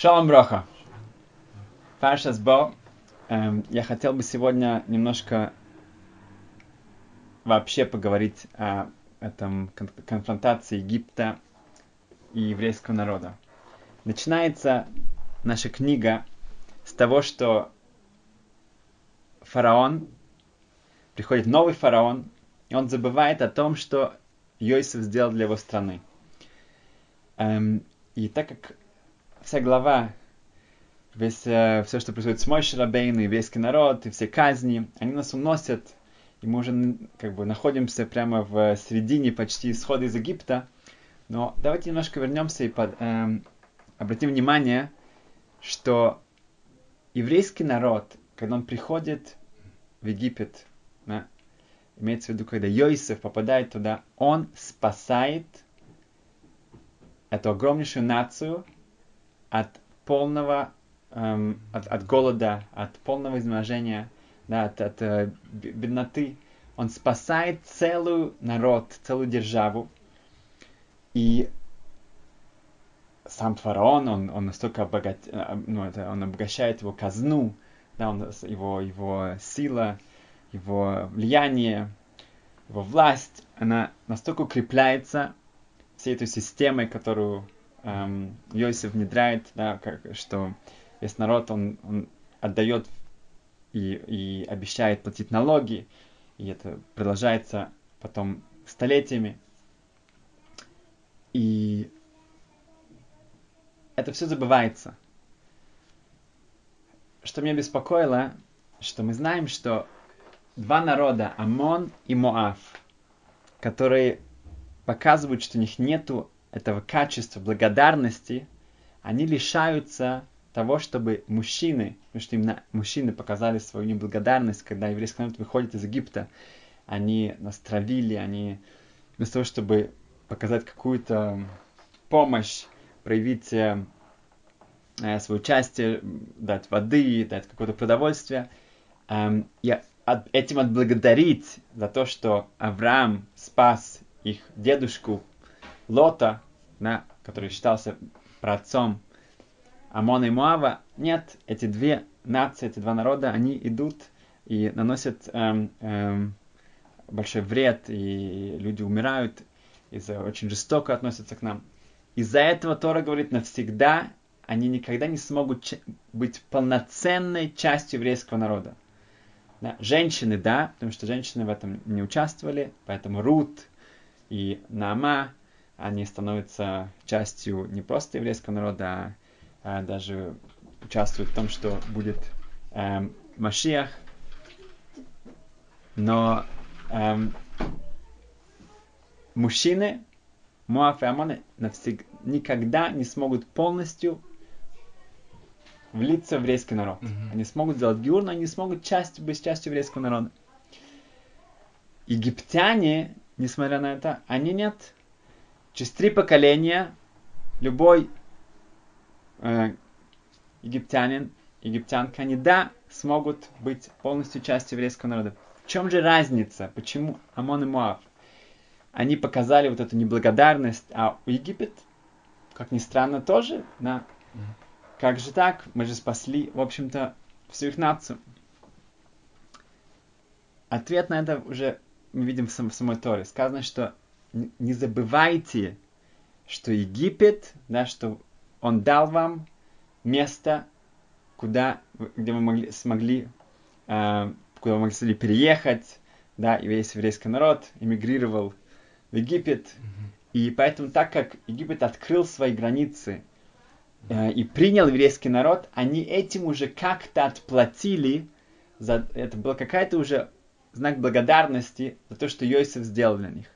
Шалом Броха. Паршас Бо. Эм, я хотел бы сегодня немножко вообще поговорить о этом кон- конфронтации Египта и еврейского народа. Начинается наша книга с того, что фараон, приходит новый фараон, и он забывает о том, что Йосиф сделал для его страны. Эм, и так как вся глава, весь, э, все, что происходит с Мойши Рабейну, еврейский народ, и все казни, они нас уносят, и мы уже как бы находимся прямо в середине почти исхода из Египта. Но давайте немножко вернемся и под, эм, обратим внимание, что еврейский народ, когда он приходит в Египет, да, имеется в виду, когда Йосиф попадает туда, он спасает эту огромнейшую нацию от полного, эм, от, от голода, от полного изнеможения, да, от, от э, бедноты. Он спасает целую народ, целую державу. И сам фараон, он, он настолько обогат... э, ну, это, он обогащает его казну, да, он, его, его сила, его влияние, его власть, она настолько укрепляется всей этой системой, которую эм, Йосиф внедряет, да, как, что весь народ, он, он отдает и, и обещает платить налоги, и это продолжается потом столетиями. И это все забывается. Что меня беспокоило, что мы знаем, что два народа, Амон и Моав, которые показывают, что у них нету этого качества благодарности, они лишаются того, чтобы мужчины, потому что именно мужчины показали свою неблагодарность, когда еврейский народ выходит из Египта, они нас травили, они вместо того, чтобы показать какую-то помощь, проявить э, э, свое участие, дать воды, дать какое-то продовольствие, эм, и от- этим отблагодарить за то, что Авраам спас их дедушку Лота, да, который считался праотцом Амона и Муава. Нет, эти две нации, эти два народа, они идут и наносят эм, эм, большой вред, и люди умирают, из-за очень жестоко относятся к нам. Из-за этого Тора говорит, навсегда они никогда не смогут ч- быть полноценной частью еврейского народа. Да, женщины, да, потому что женщины в этом не участвовали, поэтому Рут и Нама, они становятся частью не просто еврейского народа, а, а даже участвуют в том, что будет эм, Машиах. Но эм, мужчины, Муаф и Амоны навсег- никогда не смогут полностью влиться в еврейский народ. Мгм. Они смогут сделать гиур, но они не смогут часть, быть частью еврейского народа. Египтяне, несмотря на это, они нет. Через три поколения любой э, египтянин, египтянка, они да, смогут быть полностью частью еврейского народа. В чем же разница? Почему Амон и Моав? Они показали вот эту неблагодарность, а у Египет, как ни странно, тоже, Мгм. как же так? Мы же спасли, в общем-то, всю их нацию. Ответ на это уже мы видим в, сам- в самой Торе. Сказано, что не забывайте, что Египет, да, что он дал вам место, куда, где вы могли, смогли, э, куда вы могли переехать, да, и весь еврейский народ эмигрировал в Египет. Мгм. И поэтому, так как Египет открыл свои границы э, и принял еврейский народ, они этим уже как-то отплатили, за, это был какая-то уже знак благодарности за то, что Йосиф сделал для них.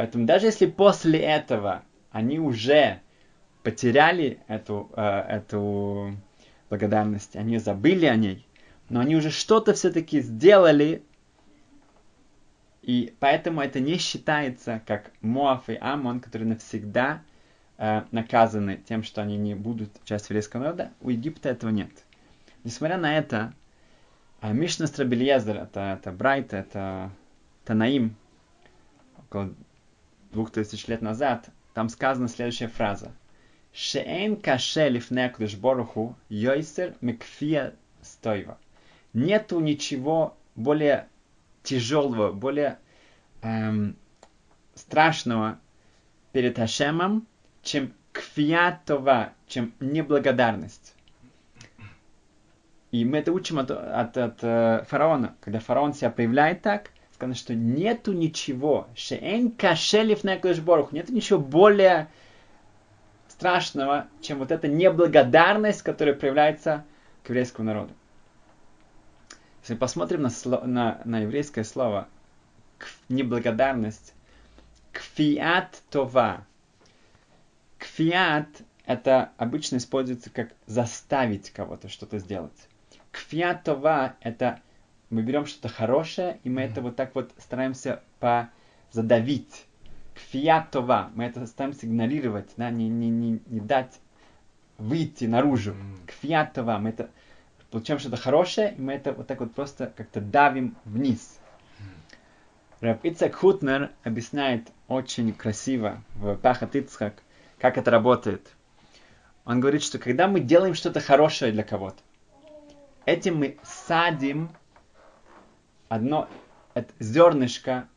Поэтому даже если после этого они уже потеряли эту, э, эту благодарность, они забыли о ней, но они уже что-то все-таки сделали, и поэтому это не считается как Моаф и Амон, которые навсегда э, наказаны тем, что они не будут частью еврейского народа. У Египта этого нет. Несмотря на это, э, Мишна Страбельезер, это, это Брайт, это Танаим, около двух тысяч лет назад, там сказана следующая фраза. Шеэн каше лифне боруху йойсер мекфия стойва. Нету ничего более тяжелого, более эм, страшного перед Хашемом, чем кфиятова, чем неблагодарность. И мы это учим от, от, от э, фараона. Когда фараон себя проявляет так, сказано, что нету ничего, шеэн кашелев на Борух, нету ничего более страшного, чем вот эта неблагодарность, которая проявляется к еврейскому народу. Если мы посмотрим на, на, на еврейское слово неблагодарность, кфиат това. Кфиат это обычно используется как заставить кого-то что-то сделать. Кфиат това это мы берем что-то хорошее, и мы это вот так вот стараемся по задавить. Кфиатова, мы это стараемся игнорировать, да, не, не, не, не дать выйти наружу. Кфиатова, мы это получаем что-то хорошее, и мы это вот так вот просто как-то давим вниз. Раб Ицак Хутнер объясняет очень красиво в Пахат Ицхак, как это работает. Он говорит, что когда мы делаем что-то хорошее для кого-то, этим мы садим одно это зернышко,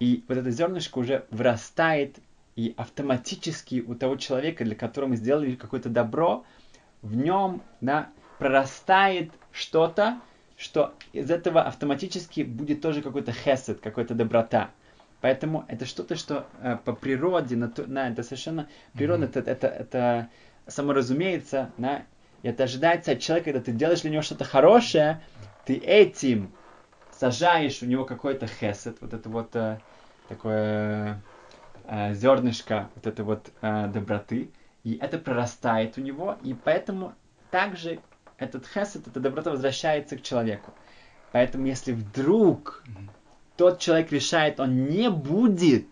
и вот это зернышко уже вырастает, и автоматически у того человека, для которого мы сделали какое-то добро, в нем да, прорастает что-то, что из этого автоматически будет тоже какой-то хесед, какая-то доброта. Поэтому это что-то, что э, по природе, на, на, это совершенно природно, mm-hmm. это, это, это саморазумеется, да, и это ожидается от человека, когда ты делаешь для него что-то хорошее, ты этим сажаешь у него какой-то хесед, вот это вот э, такое э, зернышко вот этой вот э, доброты, и это прорастает у него, и поэтому также этот хесед, эта доброта возвращается к человеку. Поэтому если вдруг тот человек решает, он не будет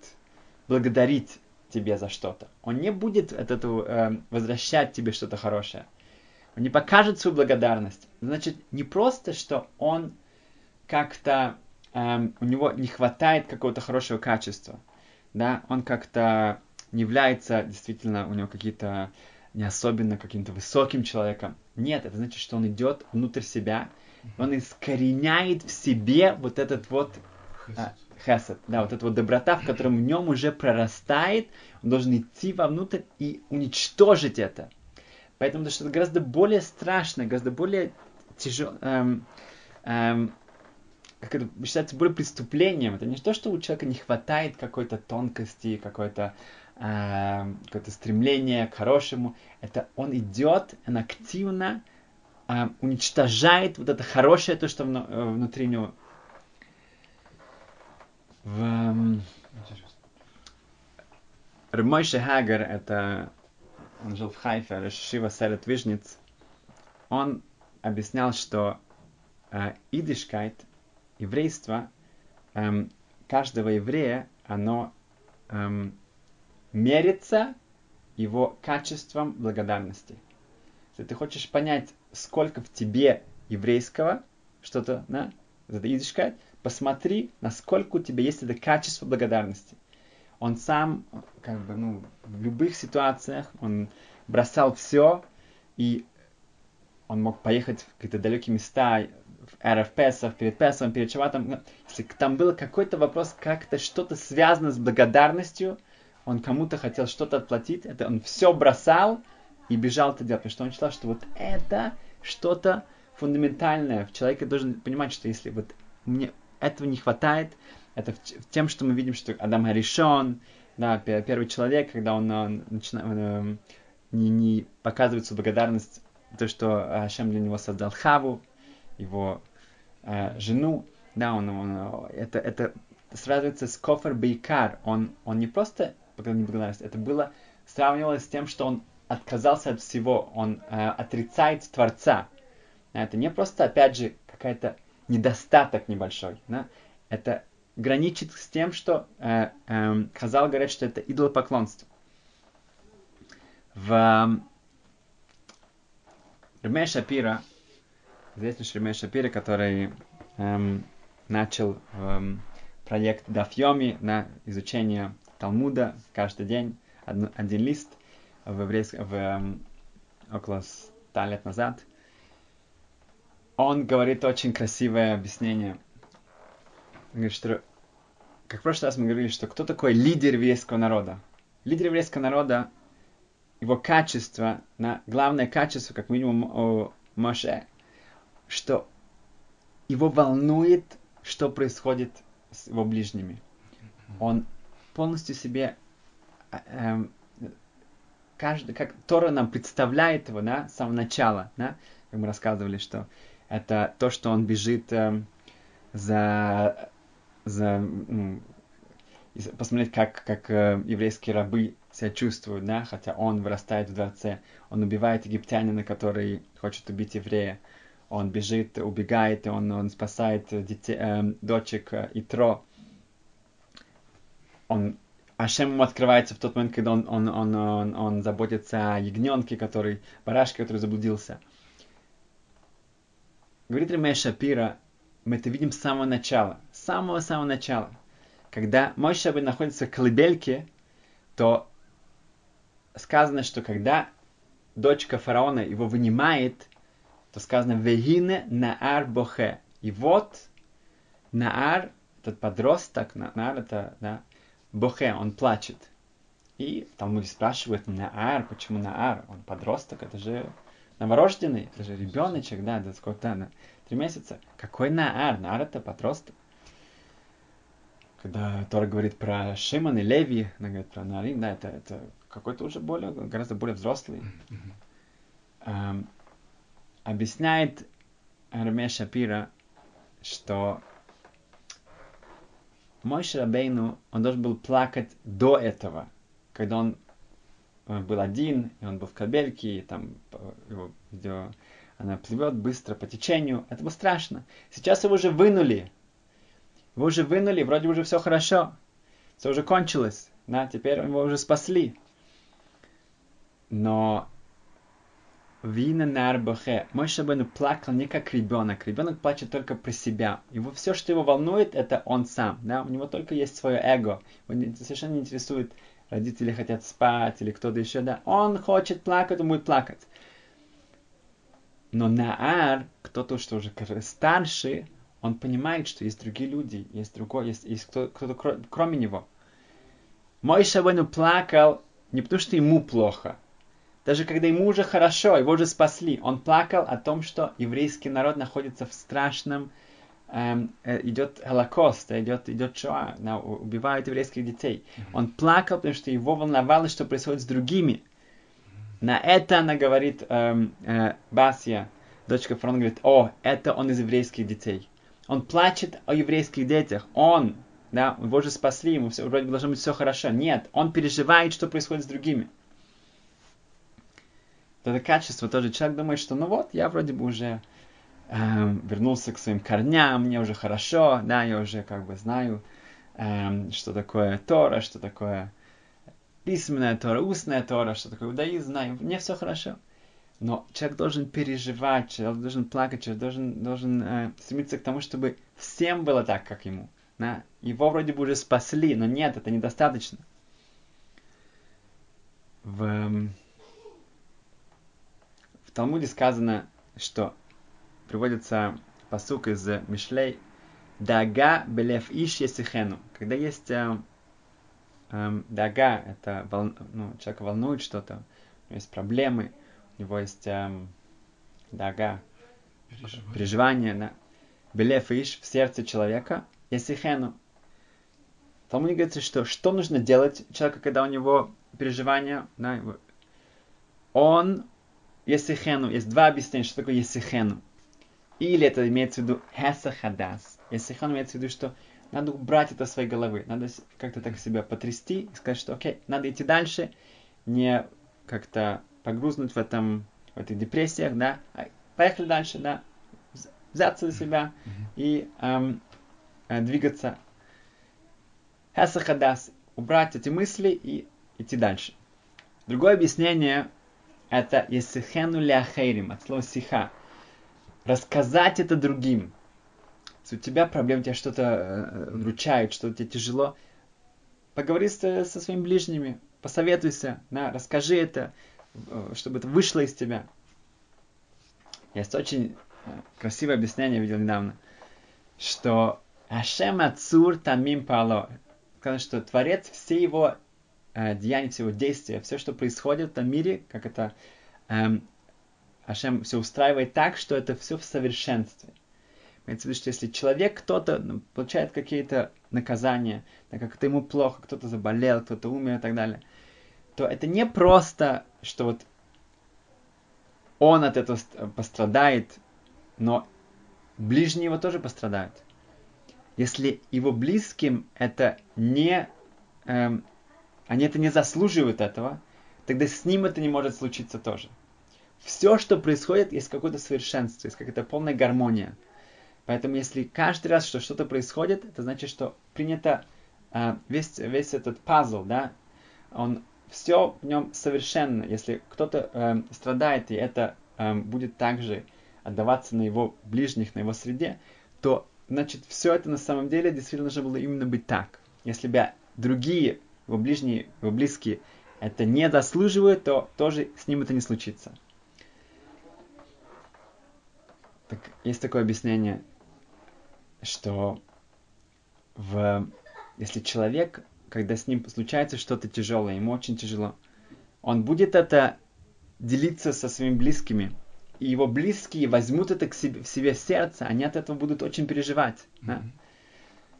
благодарить тебе за что-то, он не будет от этого э, возвращать тебе что-то хорошее, он не покажет свою благодарность, значит, не просто, что он как-то эм, у него не хватает какого-то хорошего качества, да, он как-то не является действительно у него какие-то не особенно каким-то высоким человеком. Нет, это значит, что он идет внутрь себя, он искореняет в себе вот этот вот а, хесед, да, вот эта вот доброта, в котором в нем уже прорастает, он должен идти вовнутрь и уничтожить это. Поэтому это что-то гораздо более страшное, гораздо более тяжелое, эм, эм, как это считается более преступлением. Это не то, что у человека не хватает какой-то тонкости, какой-то э, какое-то стремление к хорошему. Это он идет, он активно э, уничтожает вот это хорошее, то, что вну, э, внутри него. В, эм, Рмойше Хагер, это он жил в Хайфе, Решива Серет Вижниц, он объяснял, что э, идишкайт еврейство эм, каждого еврея, оно эм, мерится его качеством благодарности. Если ты хочешь понять, сколько в тебе еврейского, что-то, да, это посмотри, насколько у тебя есть это качество благодарности. Он сам, как бы, ну, в любых ситуациях, он бросал все, и он мог поехать в какие-то далекие места, в Эрев Песах, перед Песом, перед Шаватом, ну, если там был какой-то вопрос, как-то что-то связано с благодарностью, он кому-то хотел что-то отплатить, это он все бросал и бежал это делать, потому что он считал, что вот это что-то фундаментальное. В человеке должен понимать, что если вот мне этого не хватает, это тем, что мы видим, что Адам Харишон, да, первый человек, когда он, он начинает, э, не, не показывает свою благодарность, то, что Ашем для него создал Хаву, его э, жену, да, он, он, это, это сравнивается с кофер бейкар, он, он не просто показал неблагодарность, это было сравнивалось с тем, что он отказался от всего, он э, отрицает Творца. Это не просто, опять же, какая-то недостаток небольшой, да? это граничит с тем, что э, э, Хазал говорит, что это идолопоклонство. В э, Рме Шапира известный Шермей Шапири, который эм, начал эм, проект Дафьоми на изучение Талмуда каждый день, один, один лист. в еврейском, в, эм, около ста лет назад, он говорит очень красивое объяснение. Он говорит, что, как в прошлый раз мы говорили, что кто такой лидер еврейского народа? Лидер еврейского народа, его качество, на, главное качество, как минимум у Моше, что его волнует, что происходит с его ближними. Он полностью себе э, каждый, как Тора нам представляет его, да, с самого начала, да, как мы рассказывали, что это то, что он бежит э, за, за ну, посмотреть, как, как э, еврейские рабы себя чувствуют, да, хотя он вырастает в дворце, он убивает египтянина, который хочет убить еврея, он бежит, убегает, и он, он спасает детей, э, дочек э, Итро. Он Ашем ему открывается в тот момент, когда он, он, он, он, он заботится о ягненке, который, барашке, который заблудился. Говорит Ремей Шапира, мы это видим с самого начала, с самого-самого начала. Когда мой Шабы находится в колыбельке, то сказано, что когда дочка фараона его вынимает, то сказано «Вегине наар бохе». И вот Наар, этот подросток, Наар это, да, Бохе, он плачет. И там люди спрашивают, Наар, почему Наар? Он подросток, это же новорожденный, это же ребеночек, да, да сколько да, три месяца. Какой Наар? Наар это подросток. Когда Тора говорит про Шимон и Леви, она говорит про Нарин, да, это, это какой-то уже более, гораздо более взрослый. Mm-hmm. Um, объясняет Арме Шапира, что мой Шрабейну, он должен был плакать до этого, когда он, он был один, и он был в кабельке, и там его, его, она плывет быстро по течению. Это было страшно. Сейчас его уже вынули. Его уже вынули, вроде уже все хорошо. Все уже кончилось. Да, теперь его уже спасли. Но Вина нарбахе. Мой Шабану плакал не как ребенок. Ребенок плачет только про себя. Его все, что его волнует, это он сам. Да? У него только есть свое эго. Его совершенно не интересует, родители хотят спать или кто-то еще. Да? Он хочет плакать, он будет плакать. Но Наар, кто-то, что уже старше, он понимает, что есть другие люди, есть другой, есть, есть кто, кто-то кроме него. Мой Шабану плакал не потому, что ему плохо, даже когда ему уже хорошо, его уже спасли, он плакал о том, что еврейский народ находится в страшном, эм, э, идет Холокост, идет, идет Шоа, убивают еврейских детей. Он плакал, потому что его волновало, что происходит с другими. На это она говорит эм, э, Басия, дочка фронта, говорит, о, это он из еврейских детей. Он плачет о еврейских детях. Он, да, его же спасли, ему все, вроде должно быть все хорошо. Нет, он переживает, что происходит с другими это качество тоже. Человек думает, что ну вот, я вроде бы уже э, вернулся к своим корням, мне уже хорошо, да, я уже как бы знаю, э, что такое Тора, что такое письменная Тора, устная Тора, что такое иудаизм, знаю, мне все хорошо. Но человек должен переживать, человек должен плакать, человек должен, должен э, стремиться к тому, чтобы всем было так, как ему. Да? Его вроде бы уже спасли, но нет, это недостаточно. В, Талмуде сказано, что приводится посук из Мишлей Дага белев иш есихену. Когда есть э, э, дага, это вол, ну, человек волнует что-то, у него есть проблемы, у него есть э, дага, переживание, переживание да. Белев иш в сердце человека есихену. Талмуд говорится, что что нужно делать человеку, когда у него переживания, да, он Есихену. Есть два объяснения, что такое Есихену. Или это имеется в виду Хесахадас. Есихену имеется в виду, что надо убрать это своей головы. Надо как-то так себя потрясти и сказать, что окей, надо идти дальше, не как-то погрузнуть в этом, в этих депрессиях, да. А поехали дальше, да. Взяться за себя и эм, э, двигаться. Хесахадас. Убрать эти мысли и идти дальше. Другое объяснение это есихену ляхейрим, от слова сиха. Рассказать это другим. Если у тебя проблемы, тебя что-то э, вручают, что тебе тяжело, поговори со, со своими ближними, посоветуйся, да, расскажи это, э, чтобы это вышло из тебя. Есть очень э, красивое объяснение, видел недавно, что Ашем Ацур Тамим Пало. Сказано, что Творец, все его э, деяния, все его действия, все, что происходит в этом мире, как это эм, Ашем все устраивает так, что это все в совершенстве. Имеется в виду, что если человек, кто-то ну, получает какие-то наказания, так как это ему плохо, кто-то заболел, кто-то умер и так далее, то это не просто, что вот он от этого пострадает, но ближние его тоже пострадают. Если его близким это не, эм, они это не заслуживают этого, тогда с ним это не может случиться тоже. Все, что происходит, есть какое-то совершенство, есть какая-то полная гармония. Поэтому если каждый раз, что что-то происходит, это значит, что принято э, весь, весь этот пазл, да, он все в нем совершенно. Если кто-то э, страдает, и это э, будет также отдаваться на его ближних, на его среде, то значит все это на самом деле действительно должно было именно быть так. Если бы другие, его ближние, его близкие это не заслуживают, то тоже с ним это не случится. Так, есть такое объяснение что в, если человек, когда с ним случается что-то тяжелое, ему очень тяжело, он будет это делиться со своими близкими, и его близкие возьмут это к себе, в себе сердце, они от этого будут очень переживать. Mm-hmm. Да?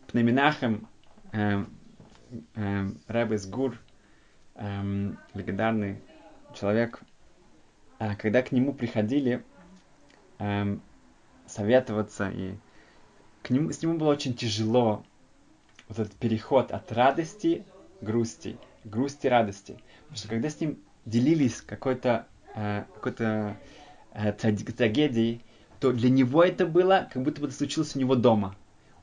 Пнеминахем, э, э, Рэбес Гур, э, легендарный человек, э, когда к нему приходили э, советоваться и к нему, с нему было очень тяжело вот этот переход от радости к грусти, грусти радости. Потому что когда с ним делились какой-то э, какой-то э, трагедией, то для него это было, как будто бы это случилось у него дома.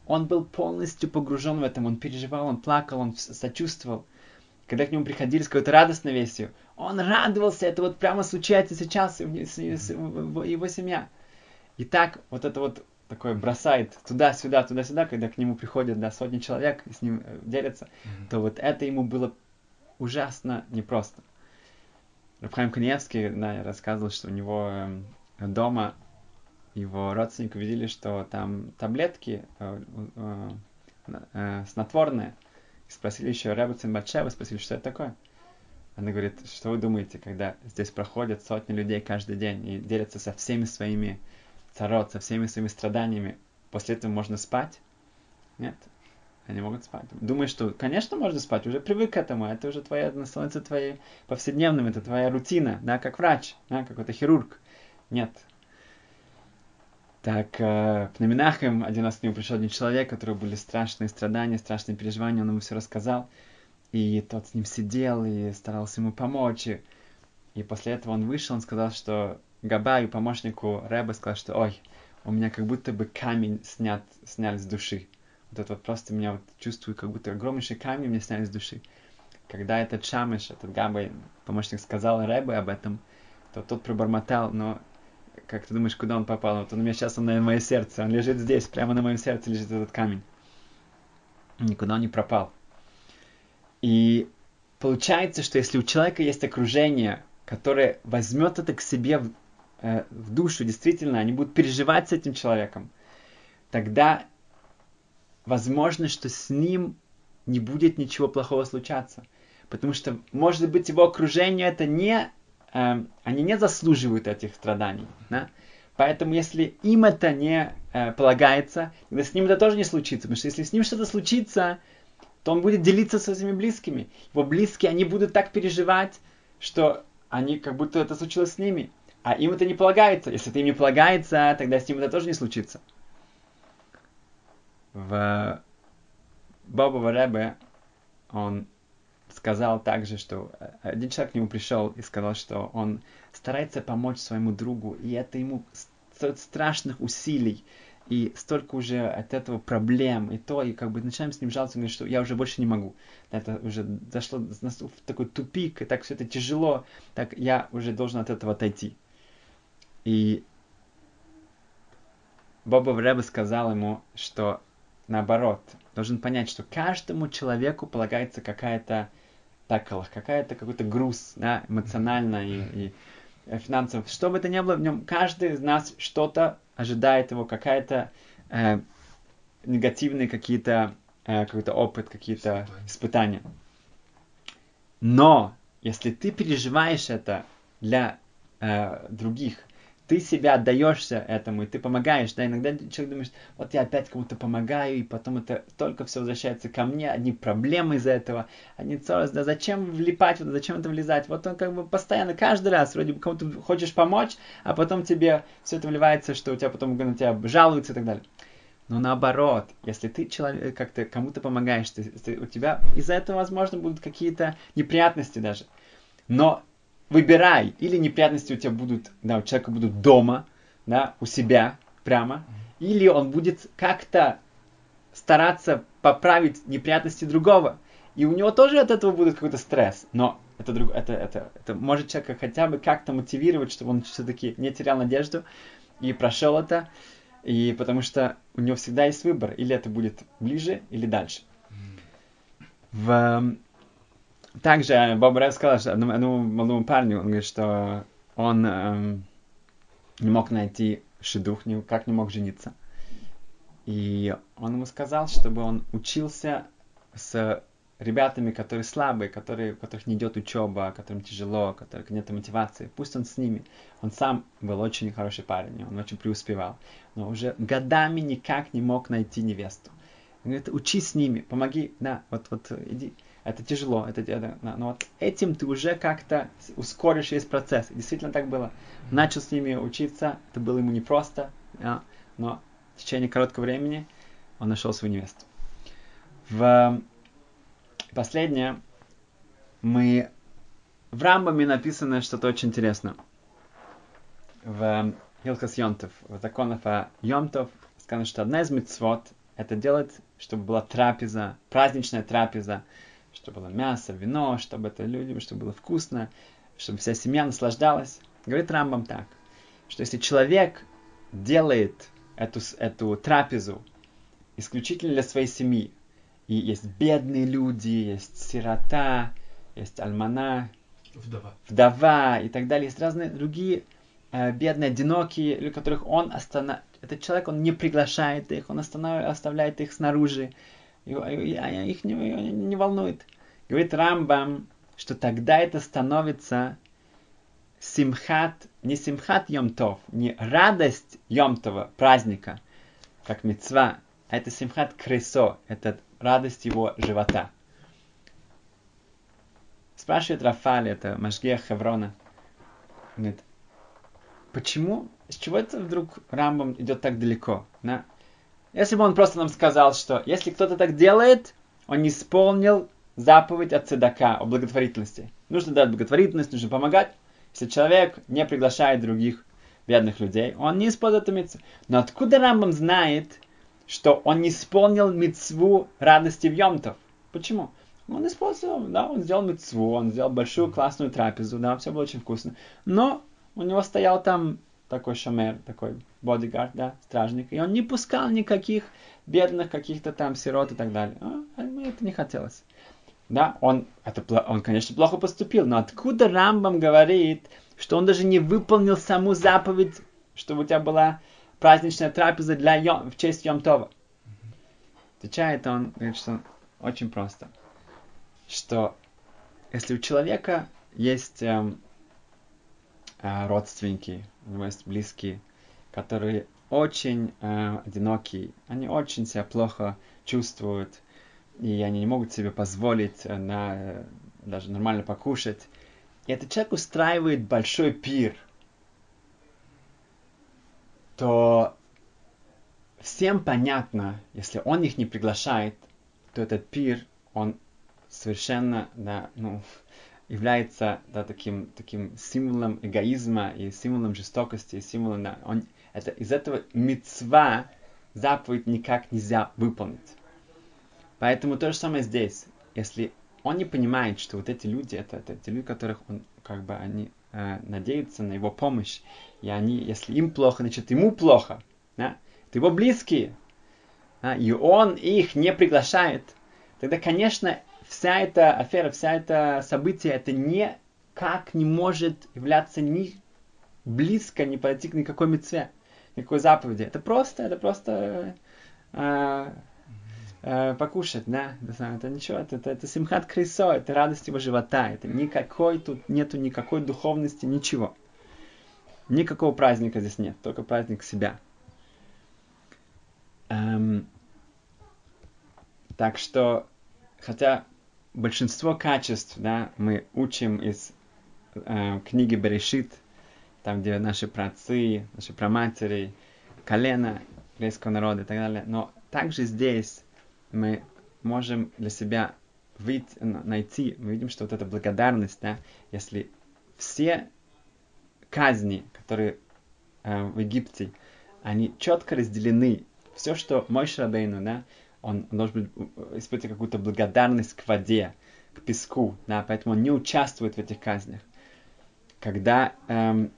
Он был полностью погружен в этом, он переживал, он плакал, он сочувствовал. Когда к нему приходили с какой-то радостной вестью, он радовался, это вот прямо случается сейчас, его семья. И так вот это вот такой бросает туда-сюда, туда-сюда, когда к нему приходят да, сотни человек и с ним э, делятся, mm-hmm. то вот это ему было ужасно непросто. Рабхайм Каневский да, рассказывал, что у него э, дома его родственники увидели, что там таблетки э, э, э, снотворные. И спросили еще Рэба Цимбачева, спросили, что это такое. Она говорит, что вы думаете, когда здесь проходят сотни людей каждый день и делятся со всеми своими царот со всеми своими страданиями, после этого можно спать? Нет, они могут спать. Думаешь, что, конечно, можно спать, уже привык к этому, это уже твоя, становится твоей повседневным, это твоя рутина, да, как врач, да, какой-то хирург. Нет. Так, э, в Наминахем один раз к нему пришел один человек, у которого были страшные страдания, страшные переживания, он ему все рассказал. И тот с ним сидел и старался ему помочь. И, и после этого он вышел, он сказал, что Габаю, помощнику Рэба, сказал, что ой, у меня как будто бы камень снят, сняли с души. Вот это вот просто меня вот чувствую, как будто огромнейший камень мне сняли с души. Когда этот Шамыш, этот Габай, помощник, сказал Рэбе об этом, то тот пробормотал, но как ты думаешь, куда он попал? Вот он у меня сейчас, он, наверное, мое сердце. Он лежит здесь, прямо на моем сердце лежит этот камень. Никуда он не пропал. И получается, что если у человека есть окружение, которое возьмет это к себе э, в душу, действительно, они будут переживать с этим человеком, тогда возможно, что с ним не будет ничего плохого случаться. Потому что, может быть, его окружение это не, э, они не заслуживают этих страданий. Да? Поэтому, если им это не э, полагается, тогда с ним это тоже не случится. Потому что если с ним что-то случится, то он будет делиться со своими близкими. Его близкие, они будут так переживать, что они как будто это случилось с ними. А им это не полагается. Если это им не полагается, тогда с ним это тоже не случится. В Баба Ребе он сказал также, что один человек к нему пришел и сказал, что он старается помочь своему другу, и это ему стоит страшных усилий, и столько уже от этого проблем, и то, и как бы начинаем с ним жаловаться, говорит, что я уже больше не могу. Это уже зашло в такой тупик, и так все это тяжело, так я уже должен от этого отойти. И Боба Рэбе сказал ему, что наоборот, должен понять, что каждому человеку полагается какая-то такалах, какая-то какой-то груз, да, эмоционально и, и э, финансово. Что бы это ни было, в нем каждый из нас что-то ожидает его, какая-то э, негативные какие-то э, какой-то опыт, какие-то испытания. Но если ты переживаешь это для э, других, ты себя отдаешься этому, и ты помогаешь, да, иногда человек думает, вот я опять кому-то помогаю, и потом это только все возвращается ко мне, одни проблемы из-за этого, одни царства, да зачем влипать, вот, зачем это влезать, вот он как бы постоянно, каждый раз, вроде бы кому-то хочешь помочь, а потом тебе все это вливается, что у тебя потом на тебя жалуются и так далее. Но наоборот, если ты человек, как-то кому-то помогаешь, ты, ты, у тебя из-за этого, возможно, будут какие-то неприятности даже. Но выбирай, или неприятности у тебя будут, да, у человека будут дома, да, у себя прямо, или он будет как-то стараться поправить неприятности другого. И у него тоже от этого будет какой-то стресс. Но это, друг, это, это, это может человека хотя бы как-то мотивировать, чтобы он все-таки не терял надежду и прошел это. И потому что у него всегда есть выбор. Или это будет ближе, или дальше. В также Боб Рэд сказал, что одному, одному молодому парню, он говорит, что он эм, не мог найти шедух, никак не мог жениться. И он ему сказал, чтобы он учился с ребятами, которые слабые, которые, у которых не идет учеба, которым тяжело, у которых нет мотивации. Пусть он с ними. Он сам был очень хороший парень, он очень преуспевал. Но уже годами никак не мог найти невесту. Он говорит, учись с ними, помоги, да, вот, вот иди это тяжело, это, это, но вот этим ты уже как-то ускоришь весь процесс. И действительно так было. Начал с ними учиться, это было ему непросто, да, но в течение короткого времени он нашел свою невесту. В последнее, мы в Рамбаме написано что-то очень интересное. В Хилхас Йонтов, в законах о Йонтов, сказано, что одна из мецвод это делать, чтобы была трапеза, праздничная трапеза, чтобы было мясо, вино, чтобы это людям, чтобы было вкусно, чтобы вся семья наслаждалась. Говорит Рамбам так, что если человек делает эту, эту трапезу исключительно для своей семьи, и есть бедные люди, есть сирота, есть альмана, вдова, вдова и так далее, есть разные другие э, бедные, одинокие, люди, которых он останавливает. Этот человек, он не приглашает их, он оставляет их снаружи, их не, не волнует. Говорит Рамбам, что тогда это становится симхат, не симхат Йомтов, не радость Йомтова, праздника, как мецва, а это симхат кресо, это радость его живота. Спрашивает Рафали, это Машгех Хеврона, говорит, почему, с чего это вдруг Рамбам идет так далеко? Да? Если бы он просто нам сказал, что если кто-то так делает, он не исполнил заповедь от цедака, о благотворительности. Нужно дать благотворительность, нужно помогать. Если человек не приглашает других бедных людей, он не использует митцву. Но откуда Рамбам знает, что он не исполнил митцву радости в Йомтов? Почему? Он использовал, да, он сделал митцву, он сделал большую классную трапезу, да, все было очень вкусно. Но у него стоял там такой шамер, такой бодигард, да, стражник, и он не пускал никаких бедных каких-то там сирот и так далее. А, а ему это не хотелось. Да, он, это, он, конечно, плохо поступил, но откуда Рамбам говорит, что он даже не выполнил саму заповедь, чтобы у тебя была праздничная трапеза для Йом, в честь Йом-Това? Отвечает он, говорит, что очень просто. Что если у человека есть эм, родственники, у него есть близкие, которые очень э, одинокие, они очень себя плохо чувствуют, и они не могут себе позволить э, на, э, даже нормально покушать. И этот человек устраивает большой пир, то всем понятно, если он их не приглашает, то этот пир, он совершенно, да, ну, является да, таким, таким символом эгоизма и символом жестокости, и символом, да, он, это, из этого мецва заповедь никак нельзя выполнить. Поэтому то же самое здесь. Если он не понимает, что вот эти люди, это, это те люди, которых он, как бы, они э, надеются на его помощь, и они, если им плохо, значит, ему плохо, да? это его близкие, да? и он их не приглашает, тогда, конечно, вся эта афера, вся эта событие, это никак не может являться ни близко, не подойти к никакой мецве, никакой заповеди. Это просто, это просто э, э, покушать, да, это ничего, это, это, это симхат крисо, это радость его живота, это никакой, тут нету никакой духовности, ничего. Никакого праздника здесь нет, только праздник себя. Эм, так что, хотя большинство качеств, да, мы учим из э, книги Берешит, там, где наши праотцы, наши праматери, колено еврейского народа и так далее, но также здесь мы можем для себя выйти, найти, мы видим, что вот эта благодарность, да, если все казни, которые э, в Египте, они четко разделены. Все, что мой Шрабейну, да, он, должен э, испытывать какую-то благодарность к воде, к песку, да, поэтому он не участвует в этих казнях. Когда эм,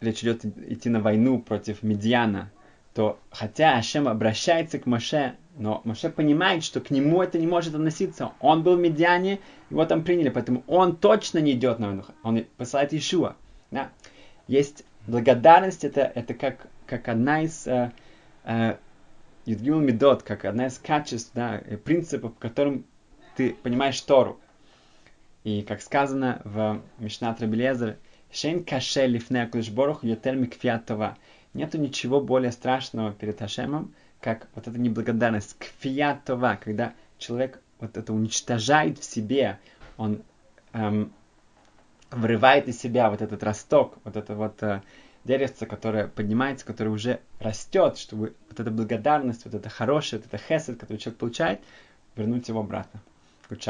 речь идет идти на войну против Медиана, то хотя Ашем обращается к Моше, но Моше понимает, что к нему это не может относиться. Он был в Медиане, его там приняли, поэтому он точно не идет на войну. Он посылает Ишуа. Да есть благодарность, это, это как, как одна из э, э, Медот, как одна из качеств, да, принципов, которым ты понимаешь Тору. И как сказано в Мишнат Рабелезер, Шейн каше лифне кудышборох ютер микфиатова. Нету ничего более страшного перед Хашемом, как вот эта неблагодарность, кфиатова, когда человек вот это уничтожает в себе, он эм, вырывает из себя вот этот росток, вот это вот э, деревце, которое поднимается, которое уже растет, чтобы вот эта благодарность, вот это хорошее, вот это хесед, который человек получает, вернуть его обратно. Good